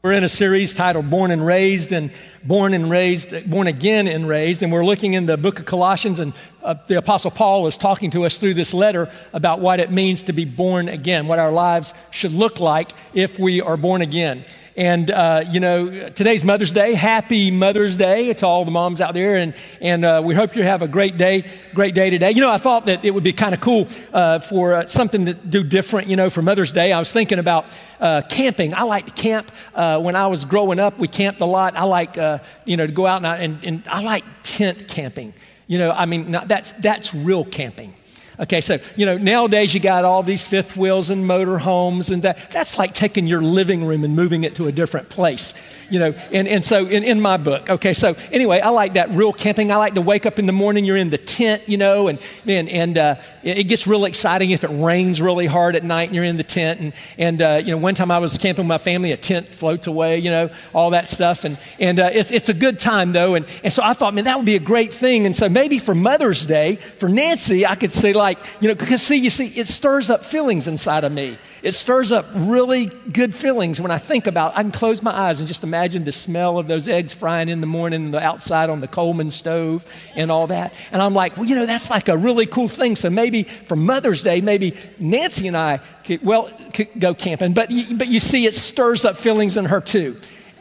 We're in a series titled Born and Raised and Born and Raised, Born Again and Raised. And we're looking in the book of Colossians, and uh, the Apostle Paul is talking to us through this letter about what it means to be born again, what our lives should look like if we are born again. And, uh, you know, today's Mother's Day. Happy Mother's Day to all the moms out there. And, and uh, we hope you have a great day, great day today. You know, I thought that it would be kind of cool uh, for uh, something to do different, you know, for Mother's Day. I was thinking about uh, camping. I like to camp. Uh, when I was growing up, we camped a lot. I like, Uh, you know, to go out and, I, and, and I like tent camping. You know, I mean, that's, that's real camping. Okay, so, you know, nowadays you got all these fifth wheels and motor homes, and that, that's like taking your living room and moving it to a different place, you know. And, and so, in, in my book, okay, so anyway, I like that real camping. I like to wake up in the morning, you're in the tent, you know, and, and, and uh, it gets real exciting if it rains really hard at night and you're in the tent. And, and uh, you know, one time I was camping with my family, a tent floats away, you know, all that stuff. And, and uh, it's, it's a good time, though. And, and so I thought, man, that would be a great thing. And so maybe for Mother's Day, for Nancy, I could say, like, like, you know, because see, you see, it stirs up feelings inside of me. It stirs up really good feelings when I think about, I can close my eyes and just imagine the smell of those eggs frying in the morning the outside on the Coleman stove and all that. And I'm like, well, you know, that's like a really cool thing. So maybe for Mother's Day, maybe Nancy and I could, well, could go camping. But, but you see, it stirs up feelings in her too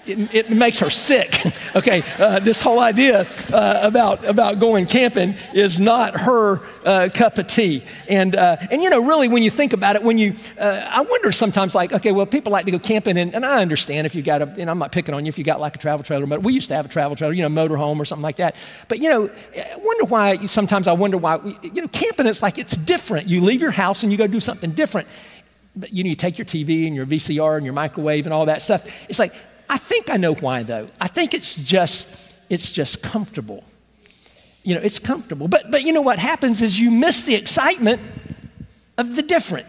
it, it makes her sick. okay, uh, this whole idea uh, about, about going camping is not her uh, cup of tea. And, uh, and, you know, really, when you think about it, when you, uh, I wonder sometimes, like, okay, well, people like to go camping, and, and I understand if you got a, and I'm not picking on you if you got like a travel trailer, but we used to have a travel trailer, you know, motorhome or something like that. But, you know, I wonder why, sometimes I wonder why, you know, camping, it's like it's different. You leave your house and you go do something different but you know, you take your TV and your VCR and your microwave and all that stuff. It's like I think I know why though. I think it's just it's just comfortable. You know, it's comfortable. But but you know what happens is you miss the excitement of the different,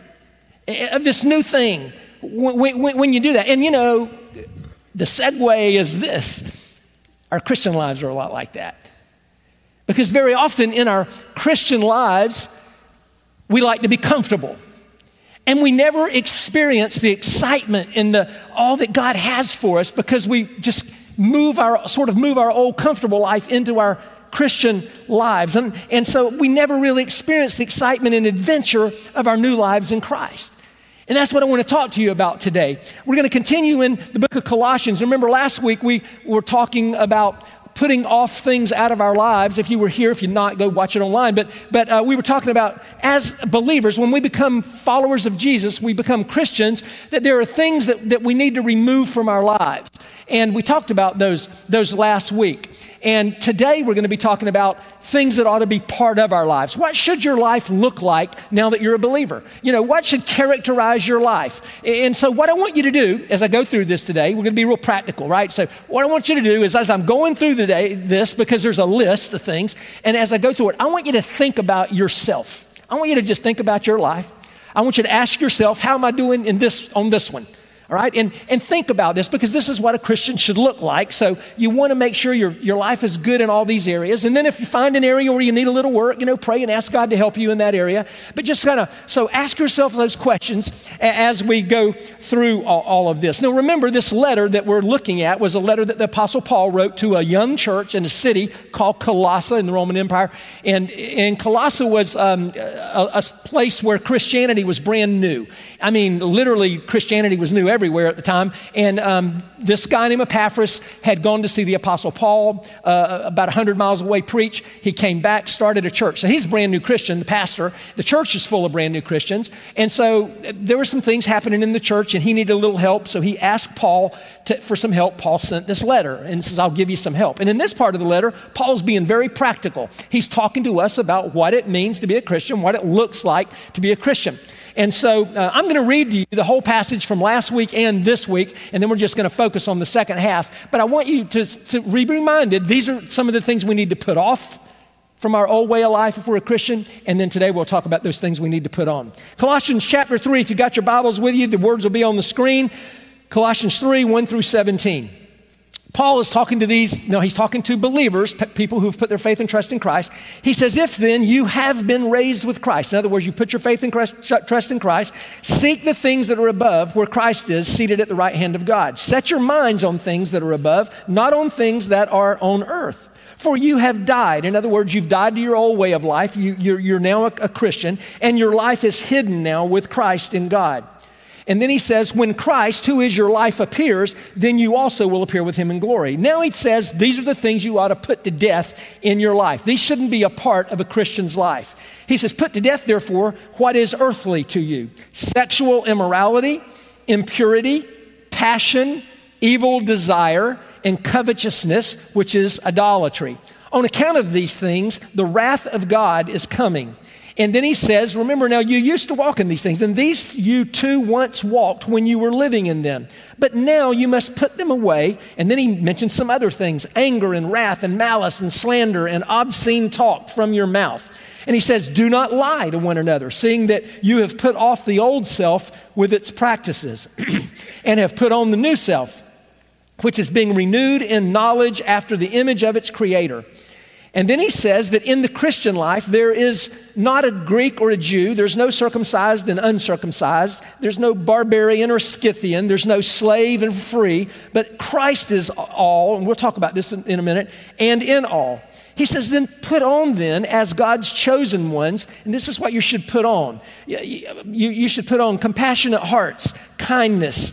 eh, of this new thing when, when, when you do that. And you know, the segue is this: our Christian lives are a lot like that, because very often in our Christian lives we like to be comfortable and we never experience the excitement and the all that God has for us because we just move our sort of move our old comfortable life into our Christian lives. And, and so we never really experience the excitement and adventure of our new lives in Christ. And that's what I want to talk to you about today. We're going to continue in the book of Colossians. Remember, last week we were talking about putting off things out of our lives. If you were here, if you're not, go watch it online. But, but uh, we were talking about as believers, when we become followers of Jesus, we become Christians, that there are things that, that we need to remove from our lives. And we talked about those, those last week. And today we're going to be talking about things that ought to be part of our lives. What should your life look like now that you're a believer? You know, what should characterize your life? And so, what I want you to do as I go through this today, we're going to be real practical, right? So, what I want you to do is as I'm going through the day, this, because there's a list of things, and as I go through it, I want you to think about yourself. I want you to just think about your life. I want you to ask yourself, how am I doing in this on this one? All right, and, and think about this because this is what a Christian should look like. So you want to make sure your, your life is good in all these areas. And then if you find an area where you need a little work, you know, pray and ask God to help you in that area. But just kind of, so ask yourself those questions as we go through all, all, of this. Now remember, this letter that we're looking at was a letter that the Apostle Paul wrote to a young church in a city called Colossae in the Roman Empire. And, and Colossae was um, a, a place where Christianity was brand new. I mean, literally, Christianity was new everywhere at the time. And um, this guy named Epaphras had gone to see the Apostle Paul uh, about 100 miles away preach. He came back, started a church. So he's a brand new Christian, the pastor. The church is full of brand new Christians. And so there were some things happening in the church, and he needed a little help. So he asked Paul to, for some help. Paul sent this letter and says, I'll give you some help. And in this part of the letter, Paul's being very practical. He's talking to us about what it means to be a Christian, what it looks like to be a Christian. And so uh, I'm going to read to you the whole passage from last week and this week, and then we're just going to focus on the second half. But I want you to, to be reminded these are some of the things we need to put off from our old way of life if we're a Christian. And then today we'll talk about those things we need to put on. Colossians chapter 3, if you got your Bibles with you, the words will be on the screen. Colossians 3, 1 through 17. Paul is talking to these, no, he's talking to believers, people who've put their faith and trust in Christ. He says, If then you have been raised with Christ, in other words, you've put your faith and trust in Christ, seek the things that are above where Christ is, seated at the right hand of God. Set your minds on things that are above, not on things that are on earth. For you have died. In other words, you've died to your old way of life. You, are now a, a Christian, and your life is hidden now with Christ in God. And then he says, When Christ, who is your life, appears, then you also will appear with him in glory. Now he says, These are the things you ought to put to death in your life. These shouldn't be a part of a Christian's life. He says, Put to death, therefore, what is earthly to you sexual immorality, impurity, passion, evil desire, and covetousness, which is idolatry. On account of these things, the wrath of God is coming. And then he says, Remember now, you used to walk in these things, and these you too once walked when you were living in them. But now you must put them away. And then he mentions some other things anger and wrath and malice and slander and obscene talk from your mouth. And he says, Do not lie to one another, seeing that you have put off the old self with its practices and have put on the new self, which is being renewed in knowledge after the image of its creator and then he says that in the Christian life, there is not a Greek or a Jew, there's no circumcised and uncircumcised, there's no barbarian or Scythian, there's no slave and free, but Christ is all, and we'll talk about this in, in a minute, and in all. He says, then put on then as God's chosen ones, and this is what you should put on. You, you, you should put on compassionate hearts, kindness,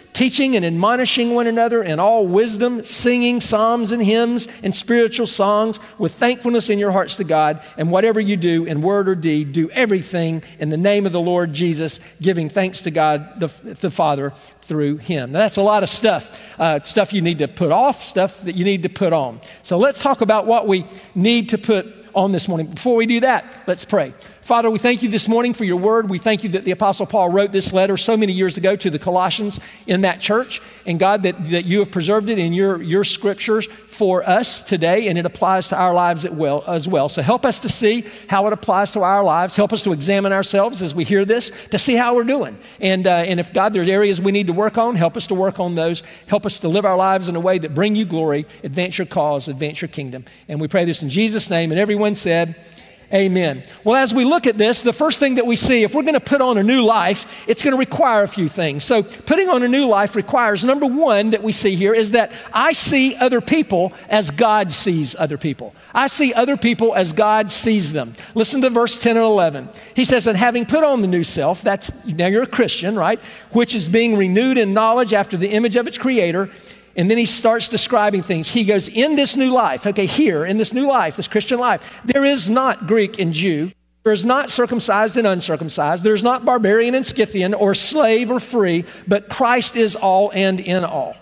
teaching and admonishing one another in all wisdom, singing psalms and hymns and spiritual songs with thankfulness in your hearts to God. And whatever you do in word or deed, do everything in the name of the Lord Jesus, giving thanks to God the, the Father through him. Now, that's a lot of stuff, uh, stuff you need to put off, stuff that you need to put on. So let's talk about what we need to put on this morning. Before we do that, let's pray. Father, we thank you this morning for your word. We thank you that the Apostle Paul wrote this letter so many years ago to the Colossians in that church. And God, that, that you have preserved it in your, your scriptures for us today, and it applies to our lives well, as well. So help us to see how it applies to our lives. Help us to examine ourselves as we hear this to see how we're doing. And, uh, and if, God, there's areas we need to work on, help us to work on those. Help us to live our lives in a way that bring you glory, advance your cause, advance your kingdom. And we pray this in Jesus' name. And everyone said, Amen. Well, as we look at this, the first thing that we see, if we're going to put on a new life, it's going to require a few things. So, putting on a new life requires number one that we see here is that I see other people as God sees other people. I see other people as God sees them. Listen to verse 10 and 11. He says, And having put on the new self, that's now you're a Christian, right? Which is being renewed in knowledge after the image of its creator and then he starts describing things. He goes, In this new life, okay, here, in this new life, this Christian life, there is not Greek and Jew. There is not circumcised and uncircumcised. There's not barbarian and Scythian or slave or free, but Christ is all and in all.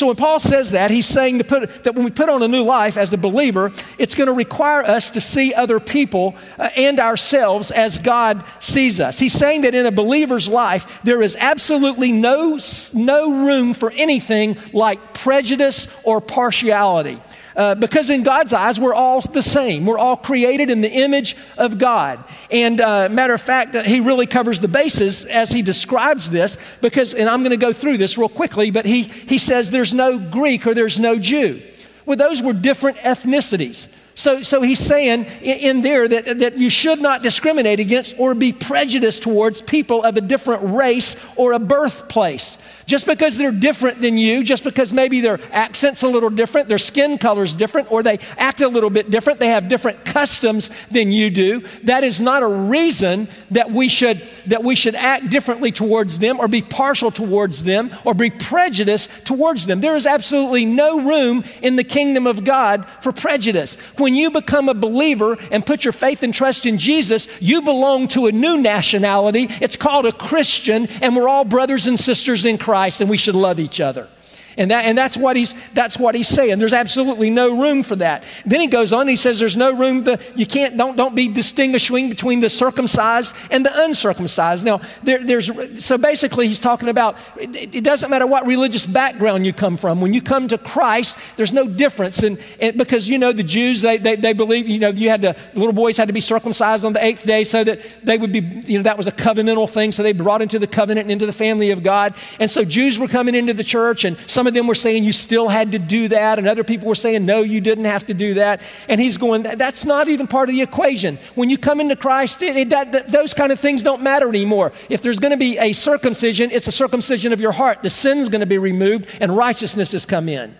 So when Paul says that, he's saying put, that when we put on a new life as a believer, it's going to require us to see other people uh, and ourselves as God sees us. He's saying that in a believer's life, there is absolutely no, no room for anything like prejudice or partiality. Uh, because in God's eyes, we're all the same. We're all created in the image of God. And uh, matter of fact, he really covers the bases as he describes this, because, and I'm going to go through this real quickly, but he, he says there's no Greek or there's no Jew. Well, those were different ethnicities. So, so he's saying in there that, that you should not discriminate against or be prejudiced towards people of a different race or a birthplace. Just because they're different than you, just because maybe their accent's a little different, their skin color's different, or they act a little bit different, they have different customs than you do, that is not a reason that we should, that we should act differently towards them or be partial towards them or be prejudiced towards them. There is absolutely no room in the kingdom of God for prejudice. When you become a believer and put your faith and trust in Jesus, you belong to a new nationality. It's called a Christian, and we're all brothers and sisters in Christ. Christ and we should love each other. And, that, and that's, what he's, that's what he's saying. There's absolutely no room for that. Then he goes on, he says there's no room, to, you can't, don't, don't be distinguishing between the circumcised and the uncircumcised. Now, there, there's, so basically he's talking about it, it, doesn't matter what religious background you come from. When you come to Christ, there's no difference. And, and because, you know, the Jews, they, they, they believe, you know, you had to, little boys had to be circumcised on the eighth day so that they would be, you know, that was a covenantal thing. So they brought into the covenant and into the family of God. And so Jews were coming into the church, and some of them were saying you still had to do that, and other people were saying no, you didn't have to do that. And he's going, that's not even part of the equation. When you come into Christ, it, it, that, those kind of things don't matter anymore. If there's going to be a circumcision, it's a circumcision of your heart. The sin's going to be removed, and righteousness has come in.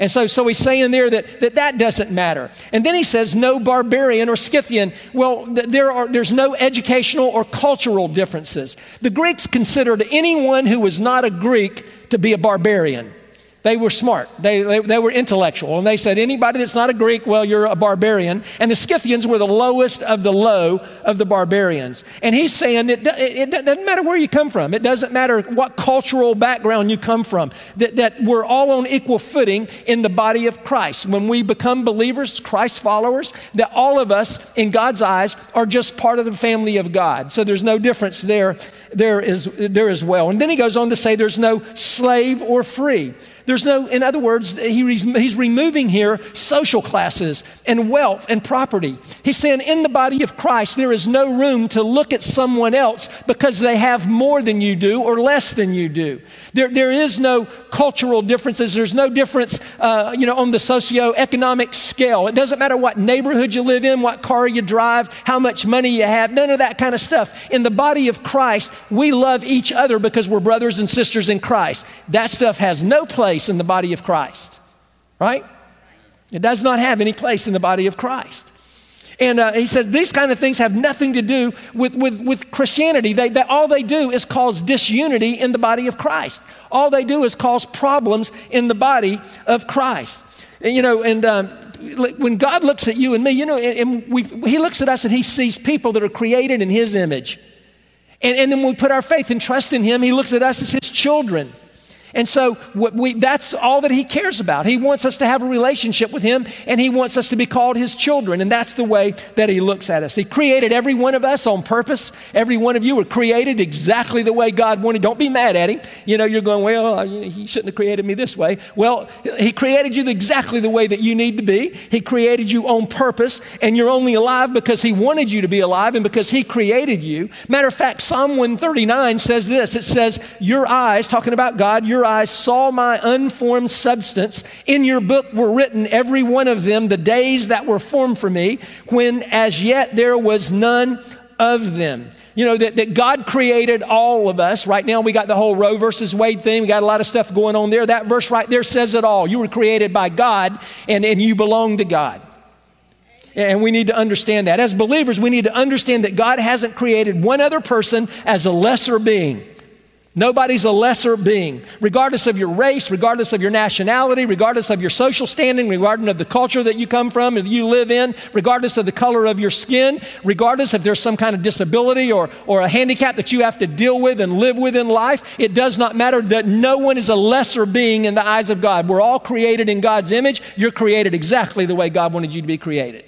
And so, so he's saying there that, that that doesn't matter. And then he says, no barbarian or Scythian. Well, there are, there's no educational or cultural differences. The Greeks considered anyone who was not a Greek to be a barbarian. They were smart. They, they, they, were intellectual. And they said, anybody that's not a Greek, well, you're a barbarian. And the Scythians were the lowest of the low of the barbarians. And he's saying it, it, it doesn't matter where you come from, it doesn't matter what cultural background you come from, that, that we're all on equal footing in the body of Christ. When we become believers, Christ followers, that all of us, in God's eyes, are just part of the family of God. So there's no difference there, there, is, there as well. And then he goes on to say there's no slave or free. There's no, in other words, he, he's removing here social classes and wealth and property. He's saying in the body of Christ, there is no room to look at someone else because they have more than you do or less than you do. There, there is no cultural differences. There's no difference, uh, you know, on the socioeconomic scale. It doesn't matter what neighborhood you live in, what car you drive, how much money you have, none of that kind of stuff. In the body of Christ, we love each other because we're brothers and sisters in Christ. That stuff has no place place in the body of Christ, right? It does not have any place in the body of Christ. And uh, he says these kind of things have nothing to do with, with, with Christianity. They, they, all they do is cause disunity in the body of Christ. All they do is cause problems in the body of Christ. And, you know, and um, when God looks at you and me, you know, and, and he looks at us and he sees people that are created in his image. And, and then we put our faith and trust in him, he looks at us as his children. And so we, that's all that he cares about. He wants us to have a relationship with him and he wants us to be called his children. And that's the way that he looks at us. He created every one of us on purpose. Every one of you were created exactly the way God wanted. Don't be mad at him. You know, you're going, well, he shouldn't have created me this way. Well, he created you exactly the way that you need to be. He created you on purpose and you're only alive because he wanted you to be alive and because he created you. Matter of fact, Psalm 139 says this. It says, your eyes, talking about God, your your eyes saw my unformed substance. In your book were written, every one of them, the days that were formed for me, when as yet there was none of them. You know, that, that God created all of us. Right now, we got the whole Roe versus Wade thing. We got a lot of stuff going on there. That verse right there says it all. You were created by God, and, and you belong to God. And we need to understand that. As believers, we need to understand that God hasn't created one other person as a lesser being. Nobody's a lesser being. Regardless of your race, regardless of your nationality, regardless of your social standing, regardless of the culture that you come from and you live in, regardless of the color of your skin, regardless if there's some kind of disability or, or a handicap that you have to deal with and live with in life, it does not matter that no one is a lesser being in the eyes of God. We're all created in God's image. You're created exactly the way God wanted you to be created.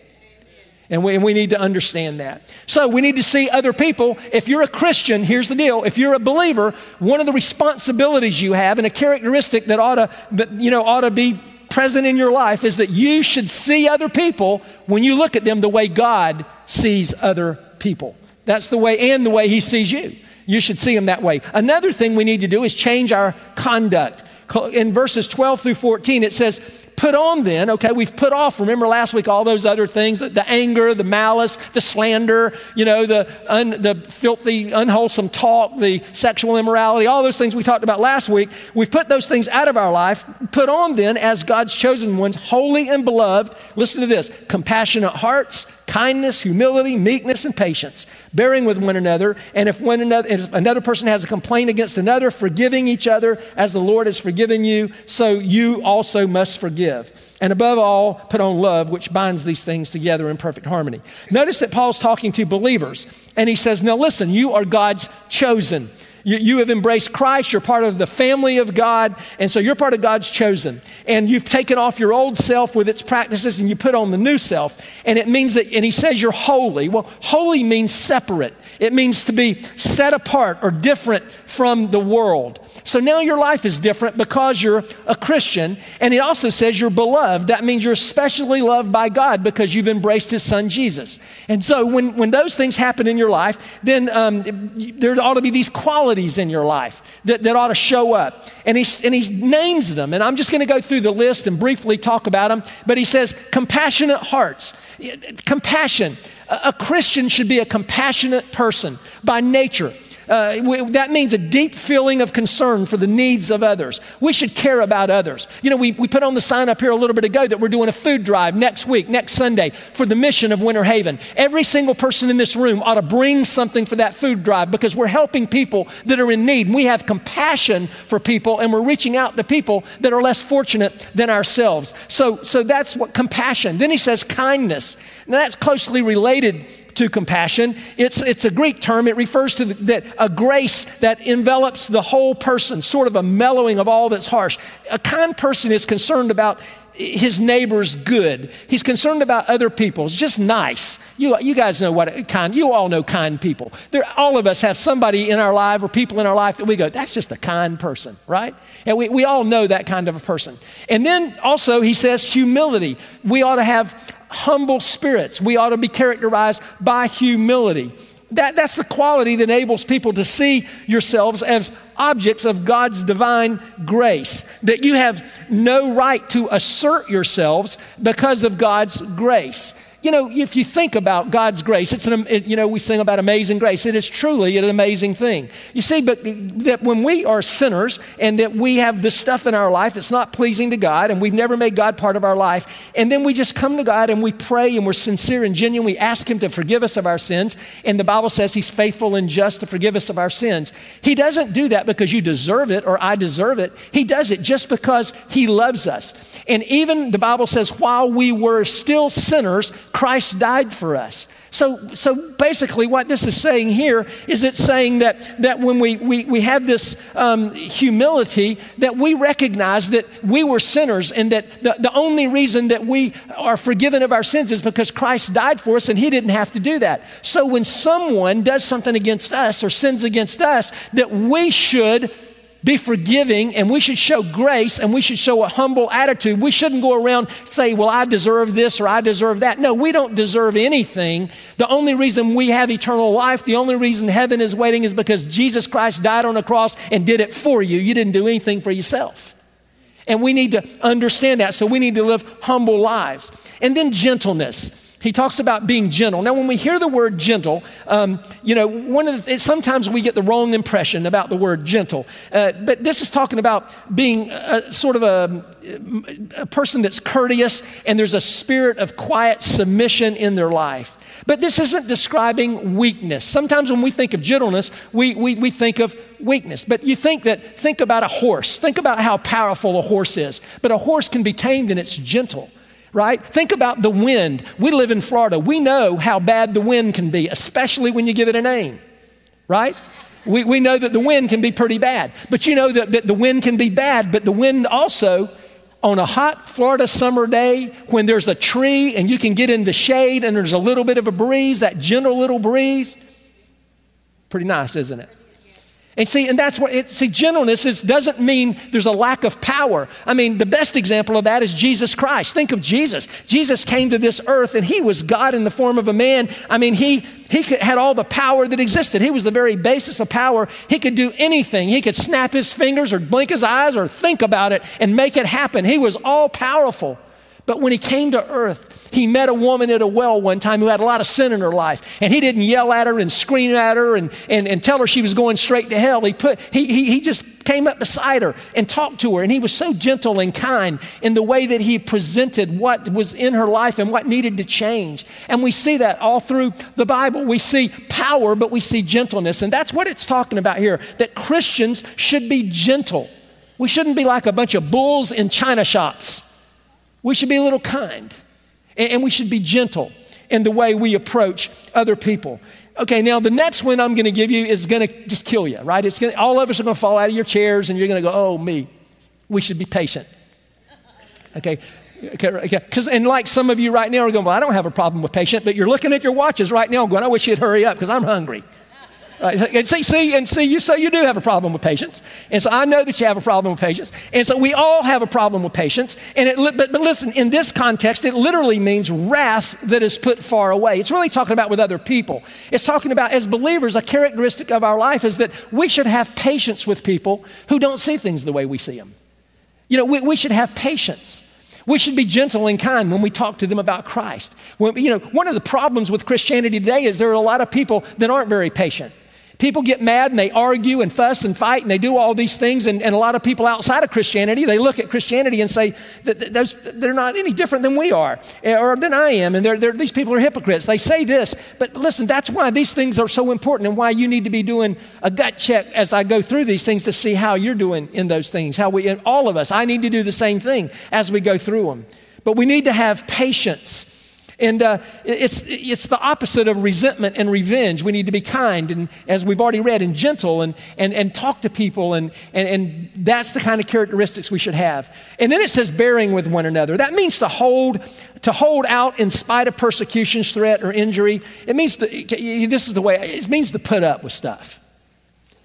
And we, and we need to understand that. So we need to see other people. If you're a Christian, here's the deal. If you're a believer, one of the responsibilities you have and a characteristic that ought to, you know, ought to be present in your life is that you should see other people when you look at them the way God sees other people. That's the way and the way he sees you. You should see them that way. Another thing we need to do is change our conduct. In verses 12 through 14, it says, Put on then, okay, we've put off, remember last week, all those other things the anger, the malice, the slander, you know, the, un, the filthy, unwholesome talk, the sexual immorality, all those things we talked about last week. We've put those things out of our life. Put on then, as God's chosen ones, holy and beloved, listen to this compassionate hearts kindness, humility, meekness, and patience, bearing with one another. And if one another, if another person has a complaint against another, forgiving each other as the Lord has forgiven you, so you also must forgive. And above all, put on love, which binds these things together in perfect harmony. Notice that Paul's talking to believers, and he says, Now listen, you are God's chosen. You, you, have embraced Christ. You're part of the family of God. And so you're part of God's chosen. And you've taken off your old self with its practices and you put on the new self. And it means that, and he says you're holy. Well, holy means separate. It means to be set apart or different from the world. So now your life is different because you're a Christian. And it also says you're beloved. That means you're especially loved by God because you've embraced his son Jesus. And so when, when those things happen in your life, then um, there ought to be these qualities in your life that, that ought to show up. And he, and he names them. And I'm just going to go through the list and briefly talk about them. But he says, compassionate hearts. Compassion. A Christian should be a compassionate person by nature. Uh, that means a deep feeling of concern for the needs of others. We should care about others. You know, we, we put on the sign up here a little bit ago that we're doing a food drive next week, next Sunday, for the mission of Winter Haven. Every single person in this room ought to bring something for that food drive because we're helping people that are in need. We have compassion for people and we're reaching out to people that are less fortunate than ourselves. So, so that's what compassion. Then he says kindness. Now that's closely related to compassion. It's, it's a Greek term. It refers to the, that a grace that envelops the whole person, sort of a mellowing of all that's harsh. A kind person is concerned about his neighbor's good. He's concerned about other people. It's just nice. You, you guys know what kind, you all know kind people. There, all of us have somebody in our life or people in our life that we go, that's just a kind person, right? And we, we all know that kind of a person. And then also he says humility. We ought to have humble spirits. We ought to be characterized by humility. That, that's the quality that enables people to see yourselves as objects of God's divine grace. That you have no right to assert yourselves because of God's grace you know, if you think about God's grace, it's an, it, you know, we sing about amazing grace. It is truly an amazing thing. You see, but that when we are sinners and that we have this stuff in our life that's not pleasing to God and we've never made God part of our life, and then we just come to God and we pray and we're sincere and genuine, we ask Him to forgive us of our sins, and the Bible says He's faithful and just to forgive us of our sins. He doesn't do that because you deserve it or I deserve it. He does it just because He loves us. And even the Bible says, while we were still sinners, Christ died for us. So, so basically, what this is saying here is it's saying that, that when we, we, we have this um, humility, that we recognize that we were sinners and that the, the only reason that we are forgiven of our sins is because Christ died for us and He didn't have to do that. So when someone does something against us or sins against us, that we should be forgiving and we should show grace and we should show a humble attitude. We shouldn't go around say, well, I deserve this or I deserve that. No, we don't deserve anything. The only reason we have eternal life, the only reason heaven is waiting is because Jesus Christ died on the cross and did it for you. You didn't do anything for yourself. And we need to understand that. So we need to live humble lives. And then gentleness. He talks about being gentle. Now, when we hear the word gentle, um, you know, one of the, sometimes we get the wrong impression about the word gentle. Uh, but this is talking about being a, sort of a, a person that's courteous and there's a spirit of quiet submission in their life. But this isn't describing weakness. Sometimes when we think of gentleness, we, we, we think of weakness. But you think that, think about a horse. Think about how powerful a horse is. But a horse can be tamed and it's gentle right? Think about the wind. We live in Florida. We know how bad the wind can be, especially when you give it a name, right? We, we know that the wind can be pretty bad. But you know that, that the wind can be bad, but the wind also, on a hot Florida summer day, when there's a tree and you can get in the shade and there's a little bit of a breeze, that gentle little breeze, pretty nice, isn't it? And see, and that's what it, see, gentleness is, doesn't mean there's a lack of power. I mean, the best example of that is Jesus Christ. Think of Jesus. Jesus came to this earth and he was God in the form of a man. I mean, he, he had all the power that existed. He was the very basis of power. He could do anything. He could snap his fingers or blink his eyes or think about it and make it happen. He was all powerful. But when he came to earth, he met a woman at a well one time who had a lot of sin in her life. And he didn't yell at her and scream at her and, and, and tell her she was going straight to hell. He, put, he, he, he just came up beside her and talked to her. And he was so gentle and kind in the way that he presented what was in her life and what needed to change. And we see that all through the Bible. We see power, but we see gentleness. And that's what it's talking about here that Christians should be gentle. We shouldn't be like a bunch of bulls in china shops. We should be a little kind and we should be gentle in the way we approach other people. Okay, now the next one I'm going to give you is going to just kill you, right? It's gonna, all of us are going to fall out of your chairs and you're going to go, oh, me. We should be patient. Okay, okay, because and like some of you right now are going, well, I don't have a problem with patient, but you're looking at your watches right now, going, I wish you'd hurry up because I'm hungry. And see, see, and see, you so you do have a problem with patience, and so I know that you have a problem with patience, and so we all have a problem with patience. And it, but, but listen, in this context, it literally means wrath that is put far away. It's really talking about with other people. It's talking about as believers, a characteristic of our life is that we should have patience with people who don't see things the way we see them. You know, we, we should have patience. We should be gentle and kind when we talk to them about Christ. When, you know, one of the problems with Christianity today is there are a lot of people that aren't very patient. People get mad and they argue and fuss and fight and they do all these things. And, and a lot of people outside of Christianity, they look at Christianity and say that those, they're not any different than we are eh, or than I am. And they're, they're, these people are hypocrites. They say this. But listen, that's why these things are so important and why you need to be doing a gut check as I go through these things to see how you're doing in those things. How we, all of us, I need to do the same thing as we go through them. But we need to have patience and uh, it's, it's the opposite of resentment and revenge. We need to be kind and, as we've already read, and gentle and, and, and talk to people. And, and, and that's the kind of characteristics we should have. And then it says bearing with one another. That means to hold, to hold out in spite of persecutions, threat, or injury. It means to, this is the way, it means to put up with stuff.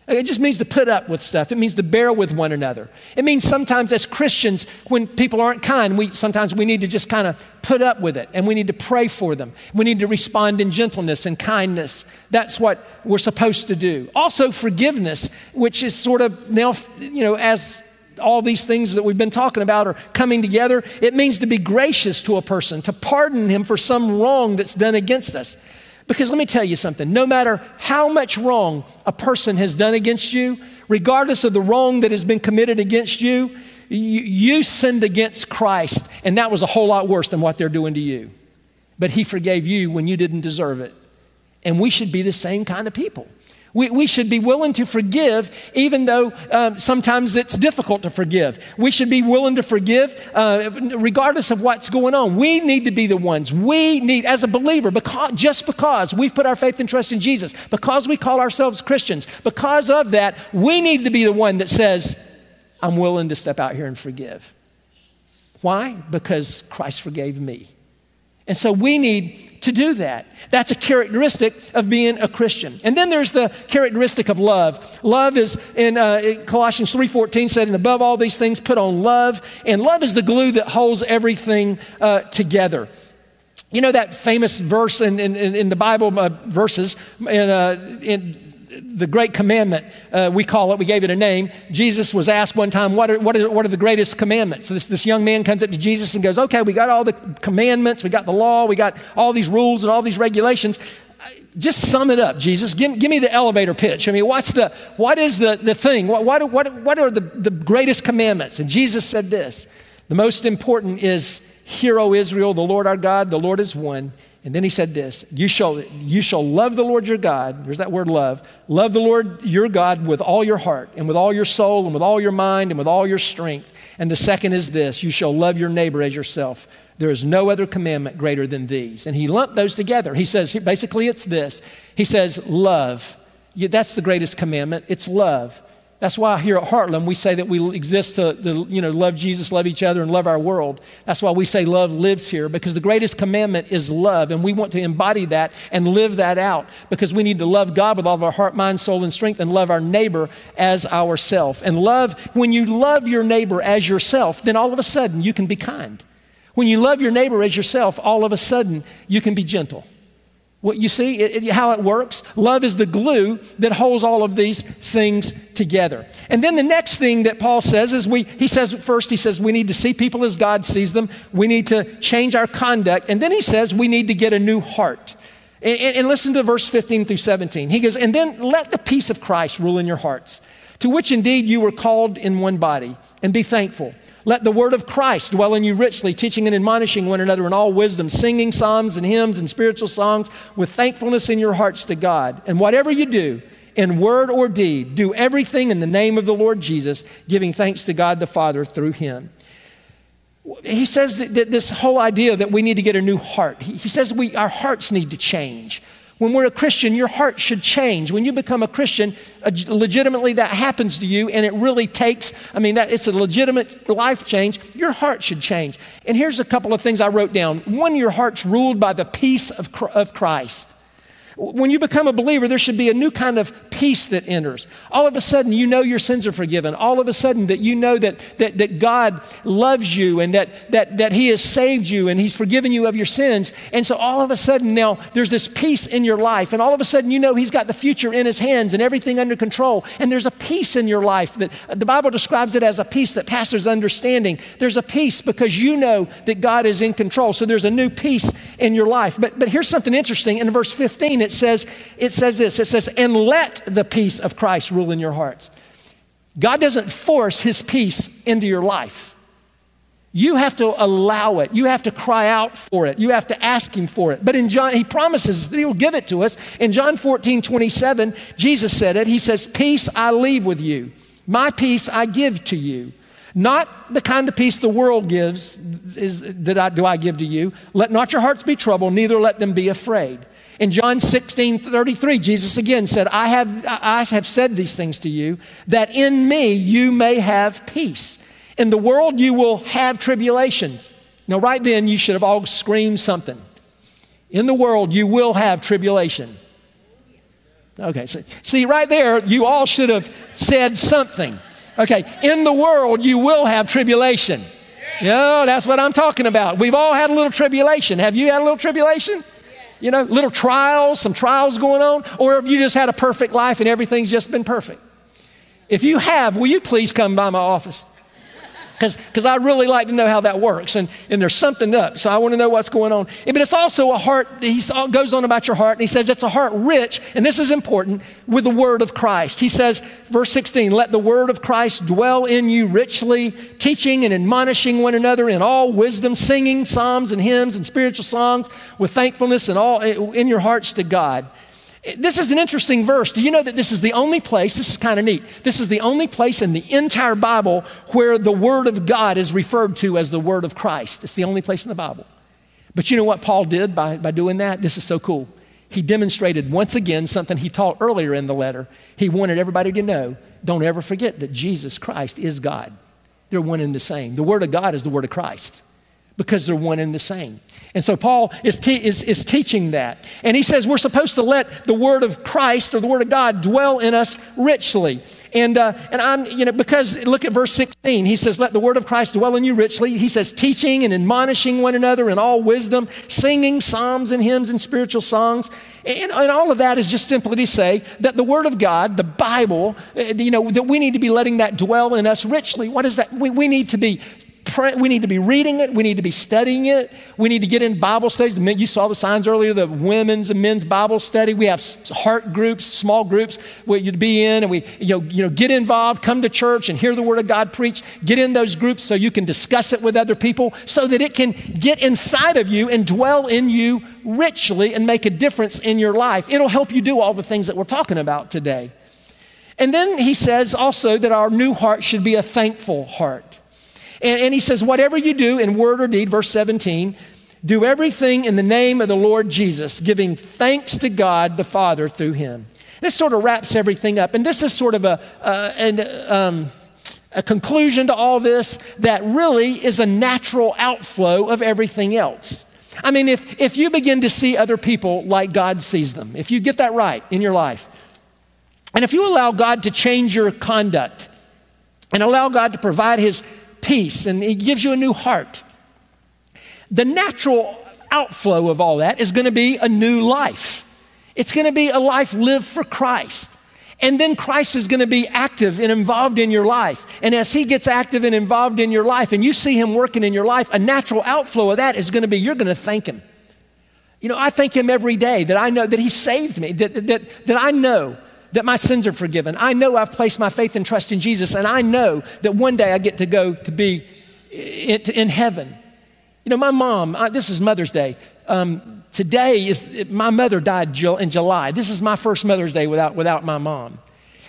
It just means to put up with stuff. It means to bear with one another. It means sometimes as Christians, when people aren't kind, we sometimes we need to just kind of put up with it and we need to pray for them. We need to respond in gentleness and kindness. That's what we're supposed to do. Also forgiveness, which is sort of now, you know, as all these things that we've been talking about are coming together, it means to be gracious to a person, to pardon him for some wrong that's done against us. Because let me tell you something no matter how much wrong a person has done against you, regardless of the wrong that has been committed against you, you, you sinned against Christ, and that was a whole lot worse than what they're doing to you. But He forgave you when you didn't deserve it. And we should be the same kind of people. We, we should be willing to forgive, even though um, sometimes it's difficult to forgive. We should be willing to forgive uh, regardless of what's going on. We need to be the ones. We need, as a believer, because, just because we've put our faith and trust in Jesus, because we call ourselves Christians, because of that, we need to be the one that says, I'm willing to step out here and forgive. Why? Because Christ forgave me. And so we need to do that. That's a characteristic of being a Christian. And then there's the characteristic of love. Love is in uh, Colossians 3:14 said, "And above all these things, put on love." And love is the glue that holds everything uh, together. You know that famous verse in, in, in the Bible uh, verses in, uh, in the great commandment, uh, we call it, we gave it a name. Jesus was asked one time, What are, what are, what are the greatest commandments? This, this young man comes up to Jesus and goes, Okay, we got all the commandments, we got the law, we got all these rules and all these regulations. Just sum it up, Jesus. Give, give me the elevator pitch. I mean, what's the, what is the, the thing? What, what, what, what are the, the greatest commandments? And Jesus said this The most important is, Hear, O Israel, the Lord our God, the Lord is one. And then he said this you shall, you shall love the Lord your God. There's that word love. Love the Lord your God with all your heart and with all your soul and with all your mind and with all your strength. And the second is this you shall love your neighbor as yourself. There is no other commandment greater than these. And he lumped those together. He says, basically, it's this. He says, love. That's the greatest commandment. It's love. That's why here at Heartland we say that we exist to, to, you know, love Jesus, love each other, and love our world. That's why we say love lives here because the greatest commandment is love, and we want to embody that and live that out because we need to love God with all of our heart, mind, soul, and strength, and love our neighbor as ourself. And love, when you love your neighbor as yourself, then all of a sudden you can be kind. When you love your neighbor as yourself, all of a sudden you can be gentle. What you see it, it, how it works? Love is the glue that holds all of these things together. And then the next thing that Paul says is we, he says first, he says we need to see people as God sees them. We need to change our conduct. And then he says we need to get a new heart. And, and, and listen to verse 15 through 17. He goes, and then let the peace of Christ rule in your hearts, to which indeed you were called in one body, and be thankful. Let the word of Christ dwell in you richly, teaching and admonishing one another in all wisdom, singing psalms and hymns and spiritual songs with thankfulness in your hearts to God. And whatever you do, in word or deed, do everything in the name of the Lord Jesus, giving thanks to God the Father through him. He says that this whole idea that we need to get a new heart, he says we, our hearts need to change. When we're a Christian, your heart should change. When you become a Christian, legitimately that happens to you, and it really takes, I mean, that, it's a legitimate life change. Your heart should change. And here's a couple of things I wrote down. One, your heart's ruled by the peace of, of Christ. When you become a believer, there should be a new kind of peace that enters. All of a sudden, you know your sins are forgiven. All of a sudden, that you know that, that, that God loves you and that, that, that He has saved you and He's forgiven you of your sins. And so, all of a sudden, now there's this peace in your life. And all of a sudden, you know He's got the future in His hands and everything under control. And there's a peace in your life that the Bible describes it as a peace that passes understanding. There's a peace because you know that God is in control. So, there's a new peace in your life. But, but here's something interesting in verse 15 it says, it says this it says, and let the peace of Christ rule in your hearts. God doesn't force his peace into your life. You have to allow it. You have to cry out for it. You have to ask him for it. But in John, he promises that he will give it to us. In John 14, 27, Jesus said it. He says, Peace I leave with you. My peace I give to you. Not the kind of peace the world gives is, that I, do I give to you. Let not your hearts be troubled, neither let them be afraid. In John 16, 33, Jesus again said, I have, I have said these things to you, that in me you may have peace. In the world you will have tribulations. Now, right then, you should have all screamed something. In the world you will have tribulation. Okay, so see, right there, you all should have said something. Okay, in the world you will have tribulation. Yeah, that's what I'm talking about. We've all had a little tribulation. Have you had a little tribulation? You know, little trials, some trials going on, or have you just had a perfect life and everything's just been perfect? If you have, will you please come by my office? Because I really like to know how that works. And, and there's something up, so I want to know what's going on. But it's also a heart, he goes on about your heart, and he says it's a heart rich, and this is important, with the word of Christ. He says, verse 16, let the word of Christ dwell in you richly, teaching and admonishing one another in all wisdom, singing psalms and hymns and spiritual songs with thankfulness and all eh, in your hearts to God. This is an interesting verse. Do you know that this is the only place, this is kind of neat, this is the only place in the entire Bible where the Word of God is referred to as the Word of Christ? It's the only place in the Bible. But you know what Paul did by, by doing that? This is so cool. He demonstrated once again something he taught earlier in the letter. He wanted everybody to know don't ever forget that Jesus Christ is God. They're one and the same. The Word of God is the Word of Christ because they're one and the same. And so Paul is, te- is, is teaching that. And he says we're supposed to let the word of Christ or the word of God dwell in us richly. And, uh, and I'm, you know, because look at verse 16. He says, Let the word of Christ dwell in you richly. He says, teaching and admonishing one another in all wisdom, singing psalms and hymns and spiritual songs. And, and all of that is just simply to say that the word of God, the Bible, uh, you know, that we need to be letting that dwell in us richly. What is that? We, we need to be pray, we need to be reading it. We need to be studying it. We need to get in Bible studies. You saw the signs earlier, the women's and men's Bible study. We have heart groups, small groups where you'd be in, and we, you know, you know, get involved, come to church and hear the Word of God preached. Get in those groups so you can discuss it with other people so that it can get inside of you and dwell in you richly and make a difference in your life. It'll help you do all the things that we're talking about today. And then he says also that our new heart should be a thankful heart. And, and he says, Whatever you do in word or deed, verse 17, do everything in the name of the Lord Jesus, giving thanks to God the Father through him. This sort of wraps everything up. And this is sort of a, uh, an, um, a conclusion to all this that really is a natural outflow of everything else. I mean, if, if you begin to see other people like God sees them, if you get that right in your life, and if you allow God to change your conduct and allow God to provide His peace and He gives you a new heart. The natural outflow of all that is going to be a new life. It's going to be a life lived for Christ. And then Christ is going to be active and involved in your life. And as He gets active and involved in your life, and you see Him working in your life, a natural outflow of that is going to be you're going to thank Him. You know, I thank Him every day that I know that He saved me, that, that, that I know that my sins are forgiven. I know I've placed my faith and trust in Jesus, and I know that one day I get to go to be in, heaven. You know, my mom, this is Mother's Day. Um, today is, my mother died in July. This is my first Mother's Day without, without my mom.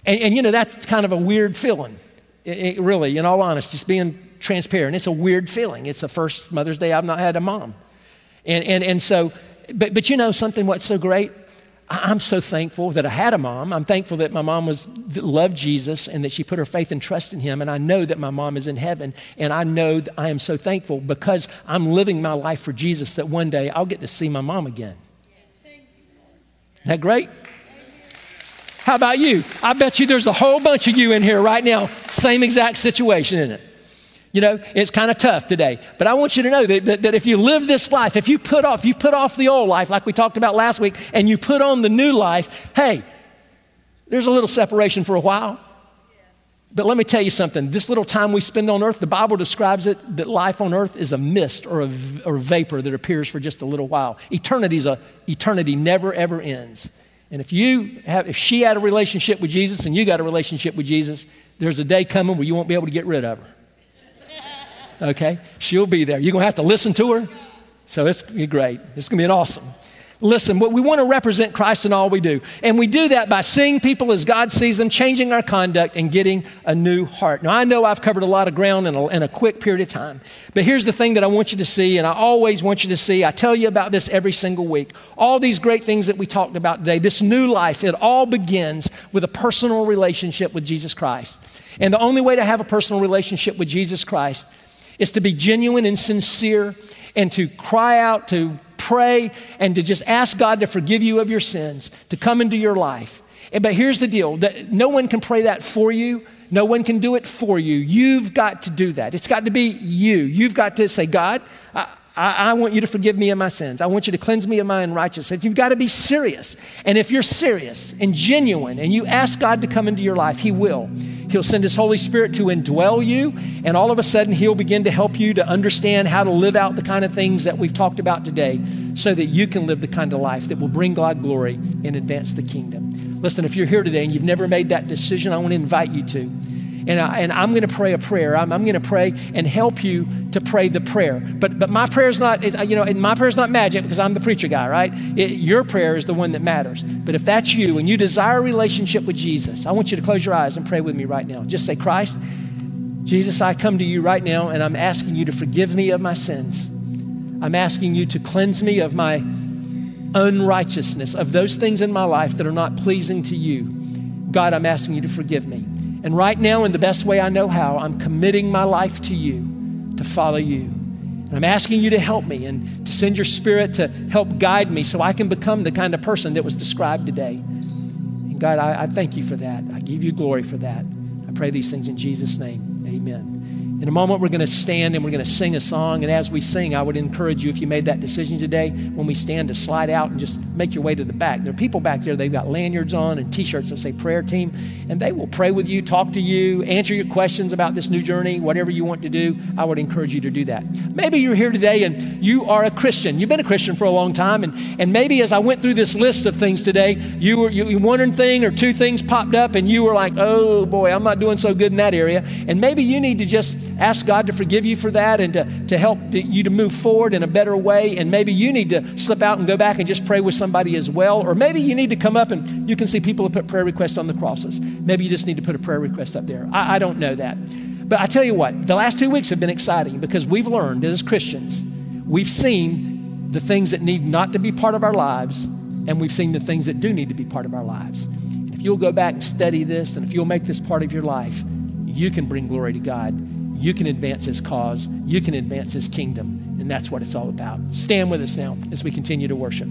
And, and you know, that's kind of a weird feeling, it, it, really, in all honesty, just being transparent. It's a weird feeling. It's the first Mother's Day I've not had a mom. And, and, and so, but, but you know something, what's so great? I'm so thankful that I had a mom. I'm thankful that my mom was loved Jesus and that she put her faith and trust in him. And I know that my mom is in heaven. And I know that I am so thankful because I'm living my life for Jesus that one day I'll get to see my mom again. Isn't that great? How about you? I bet you there's a whole bunch of you in here right now, same exact situation, isn't it? You know, it's kind of tough today. But I want you to know that, that, that, if you live this life, if you put off, you put off the old life, like we talked about last week, and you put on the new life, hey, there's a little separation for a while. But let me tell you something. This little time we spend on earth, the Bible describes it that life on earth is a mist or a, or a vapor that appears for just a little while. Eternity's a eternity never ever ends. And if you have if she had a relationship with Jesus and you got a relationship with Jesus, there's a day coming where you won't be able to get rid of her okay? She'll be there. You're going to have to listen to her. So it's great. It's going to be an awesome. Listen, we want to represent Christ in all we do. And we do that by seeing people as God sees them, changing our conduct, and getting a new heart. Now, I know I've covered a lot of ground in a, in a quick period of time, but here's the thing that I want you to see, and I always want you to see. I tell you about this every single week. All these great things that we talked about today, this new life, it all begins with a personal relationship with Jesus Christ. And the only way to have a personal relationship with Jesus Christ is to be genuine and sincere and to cry out, to pray, and to just ask God to forgive you of your sins, to come into your life. But here's the deal no one can pray that for you. No one can do it for you. You've got to do that. It's got to be you. You've got to say, God, I, I, want you to forgive me of my sins. I want you to cleanse me of my unrighteousness. You've got to be serious. And if you're serious and genuine and you ask God to come into your life, He will. He'll send His Holy Spirit to indwell you, and all of a sudden, He'll begin to help you to understand how to live out the kind of things that we've talked about today so that you can live the kind of life that will bring God glory and advance the kingdom. Listen, if you're here today and you've never made that decision, I want to invite you to and, I, and I'm going to pray a prayer. I'm, I'm going to pray and help you to pray the prayer. But, but my prayer is not, you know, and my prayer is not magic because I'm the preacher guy, right? It, your prayer is the one that matters. But if that's you and you desire a relationship with Jesus, I want you to close your eyes and pray with me right now. Just say, Christ, Jesus, I come to you right now and I'm asking you to forgive me of my sins. I'm asking you to cleanse me of my unrighteousness, of those things in my life that are not pleasing to you. God, I'm asking you to forgive me. And right now, in the best way I know how, I'm committing my life to you to follow you. And I'm asking you to help me and to send your spirit to help guide me so I can become the kind of person that was described today. And God, I, I thank you for that. I give you glory for that. I pray these things in Jesus' name. Amen. In a moment, we're going to stand and we're going to sing a song. And as we sing, I would encourage you, if you made that decision today, when we stand, to slide out and just make your way to the back. There are people back there, they've got lanyards on and t shirts that say prayer team, and they will pray with you, talk to you, answer your questions about this new journey, whatever you want to do. I would encourage you to do that. Maybe you're here today and you are a Christian. You've been a Christian for a long time, and, and maybe as I went through this list of things today, you were you, one thing or two things popped up, and you were like, oh boy, I'm not doing so good in that area. And maybe you need to just ask God to forgive you for that and to, to help you to move forward in a better way. And maybe you need to slip out and go back and just pray with somebody as well. Or maybe you need to come up and you can see people have put prayer requests on the crosses. Maybe you just need to put a prayer request up there. I, I don't know that. But I tell you what, the last two weeks have been exciting because we've learned as Christians, we've seen the things that need not to be part of our lives, and we've seen the things that do need to be part of our lives. And if you'll go back and study this, and if you'll make this part of your life, you can bring glory to God you can advance his cause, you can advance his kingdom, and that's what it's all about. Stand with us now as we continue to worship.